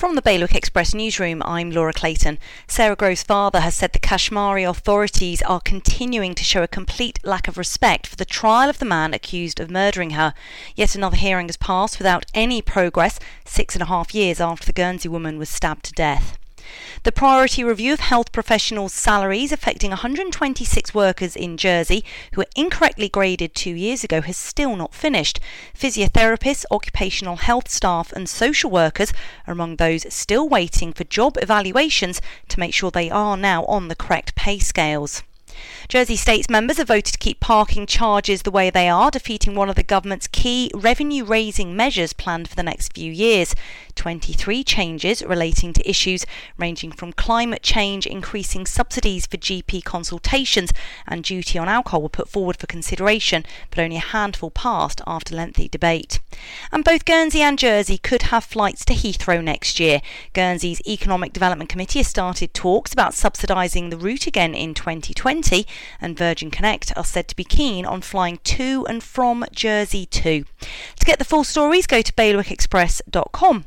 From the Bailiwick Express newsroom, I'm Laura Clayton. Sarah Groves' father has said the Kashmiri authorities are continuing to show a complete lack of respect for the trial of the man accused of murdering her. Yet another hearing has passed without any progress, six and a half years after the Guernsey woman was stabbed to death. The priority review of health professionals' salaries affecting 126 workers in Jersey who were incorrectly graded two years ago has still not finished. Physiotherapists, occupational health staff, and social workers are among those still waiting for job evaluations to make sure they are now on the correct pay scales. Jersey States members have voted to keep parking charges the way they are, defeating one of the government's key revenue raising measures planned for the next few years. 23 changes relating to issues ranging from climate change, increasing subsidies for GP consultations, and duty on alcohol were put forward for consideration, but only a handful passed after lengthy debate. And both Guernsey and Jersey could have flights to Heathrow next year. Guernsey's Economic Development Committee has started talks about subsidising the route again in 2020 and Virgin Connect are said to be keen on flying to and from Jersey too. To get the full stories, go to bailiwickexpress.com.